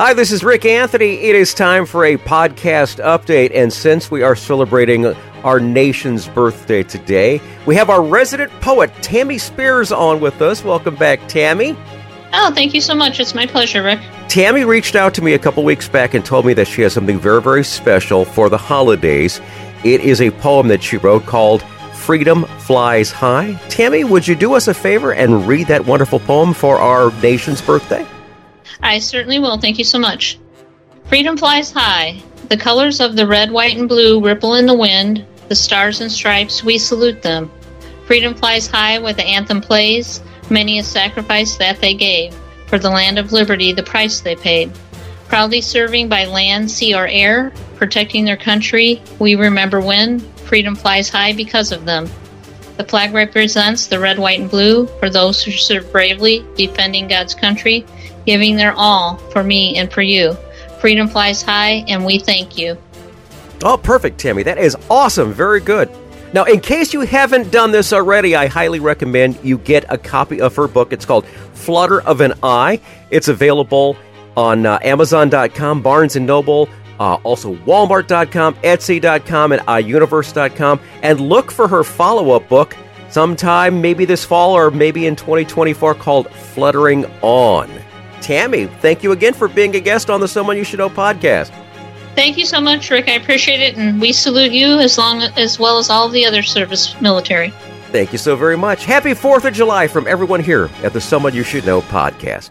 Hi, this is Rik Anthony. It is time for a podcast update, and since we are celebrating our nation's birthday today, we have our resident poet, Tammy Spears, on with us. Welcome back, Tammy. Oh, thank you so much. It's my pleasure, Rik. Tammy reached out to me a couple weeks back and told me that she has something very, very special for the holidays. It is a poem that she wrote called Freedom Flies High. Tammy, would you do us a favor and read that wonderful poem for our nation's birthday? I certainly will. Thank you so much. Freedom flies high. The colors of the red, white, and blue ripple in the wind. The stars and stripes, we salute them. Freedom flies high where the anthem plays. Many a sacrifice that they gave. For the land of liberty, the price they paid. Proudly serving by land, sea, or air, protecting their country, we remember when freedom flies high because of them. The flag represents the red, white, and blue for those who serve bravely, defending God's country giving their all for me and for you. Freedom flies high, and we thank you. Oh, perfect, Tammy. That is awesome. Very good. Now, in case you haven't done this already, I highly recommend you get a copy of her book. It's called Flutter of an Eye. It's available on uh, Amazon.com, Barnes and Noble, uh, also Walmart.com, Etsy.com, and iUniverse.com. And look for her follow up book sometime, maybe this fall or maybe in 2024, called Fluttering On. Tammy, thank you again for being a guest on the Someone You Should Know podcast. Thank you so much, Rik. I appreciate it, and we salute you as long as well as all the other service military. Thank you so very much. Happy Fourth of July from everyone here at the Someone You Should Know podcast.